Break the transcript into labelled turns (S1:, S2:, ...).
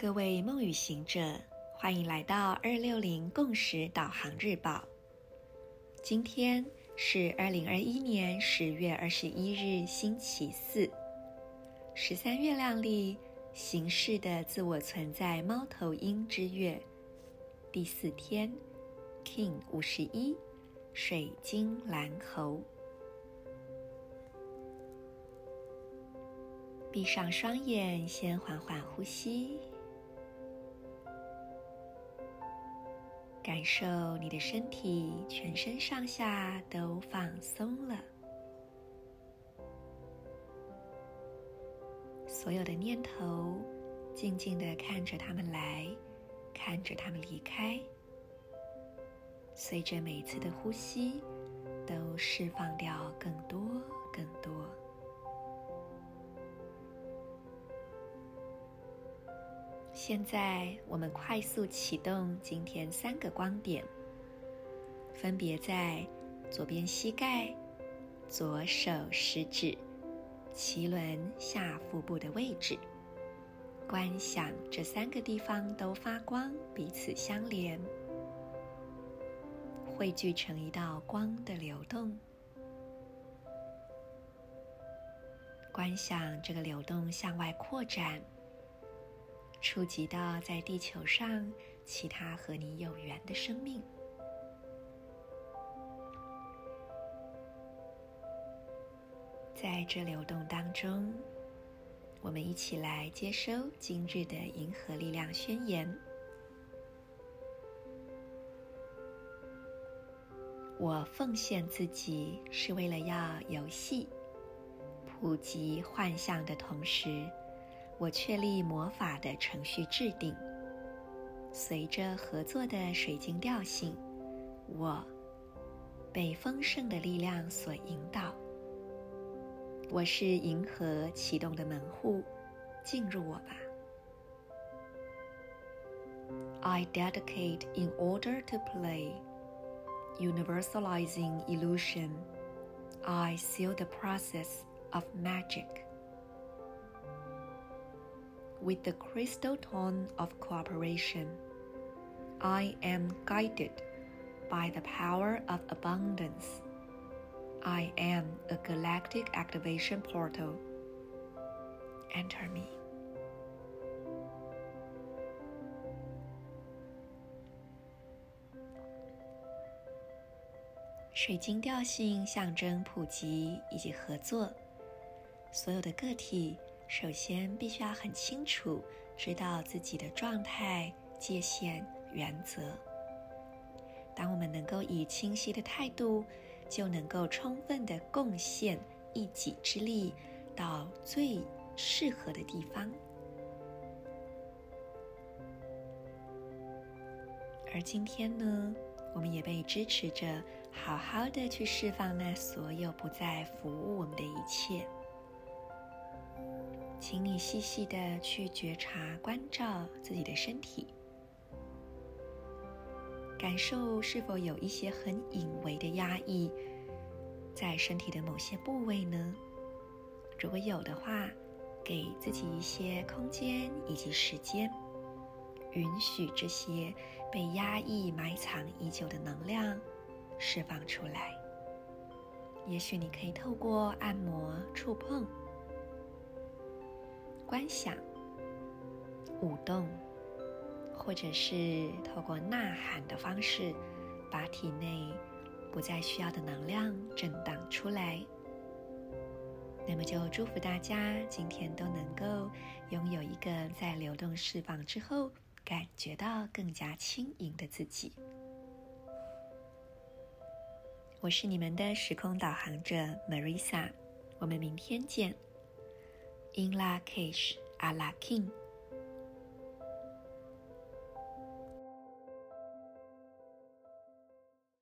S1: 各位梦与行者，欢迎来到二六零共识导航日报。今天是二零二一年十月二十一日，星期四，十三月亮历形势的自我存在猫头鹰之月第四天，King 五十一，水晶蓝猴。闭上双眼，先缓缓呼吸。感受你的身体，全身上下都放松了，所有的念头，静静的看着他们来，看着他们离开，随着每次的呼吸，都释放掉更多、更多。现在我们快速启动今天三个光点，分别在左边膝盖、左手食指、脐轮下腹部的位置。观想这三个地方都发光，彼此相连，汇聚成一道光的流动。观想这个流动向外扩展。触及到在地球上其他和你有缘的生命，在这流动当中，我们一起来接收今日的银河力量宣言。我奉献自己，是为了要游戏，普及幻象的同时。我确立魔法的程序制定，随着合作的水晶调性，我被丰盛的力量所引导。我是银河启动的门户，进入我吧。I dedicate in order to play, universalizing illusion. I seal the process of magic. With the crystal tone of cooperation, I am guided by the power of abundance. I am a galactic activation portal. Enter me. 水晶调性象征普及以及合作，所有的个体。 首先，必须要很清楚知道自己的状态、界限、原则。当我们能够以清晰的态度，就能够充分的贡献一己之力到最适合的地方。而今天呢，我们也被支持着，好好的去释放那所有不再服务我们的一切。请你细细的去觉察、关照自己的身体，感受是否有一些很隐微的压抑在身体的某些部位呢？如果有的话，给自己一些空间以及时间，允许这些被压抑、埋藏已久的能量释放出来。也许你可以透过按摩、触碰。观想、舞动，或者是透过呐喊的方式，把体内不再需要的能量震荡出来。那么，就祝福大家今天都能够拥有一个在流动释放之后，感觉到更加轻盈的自己。我是你们的时空导航者 Marisa，我们明天见。in La Cage à la King.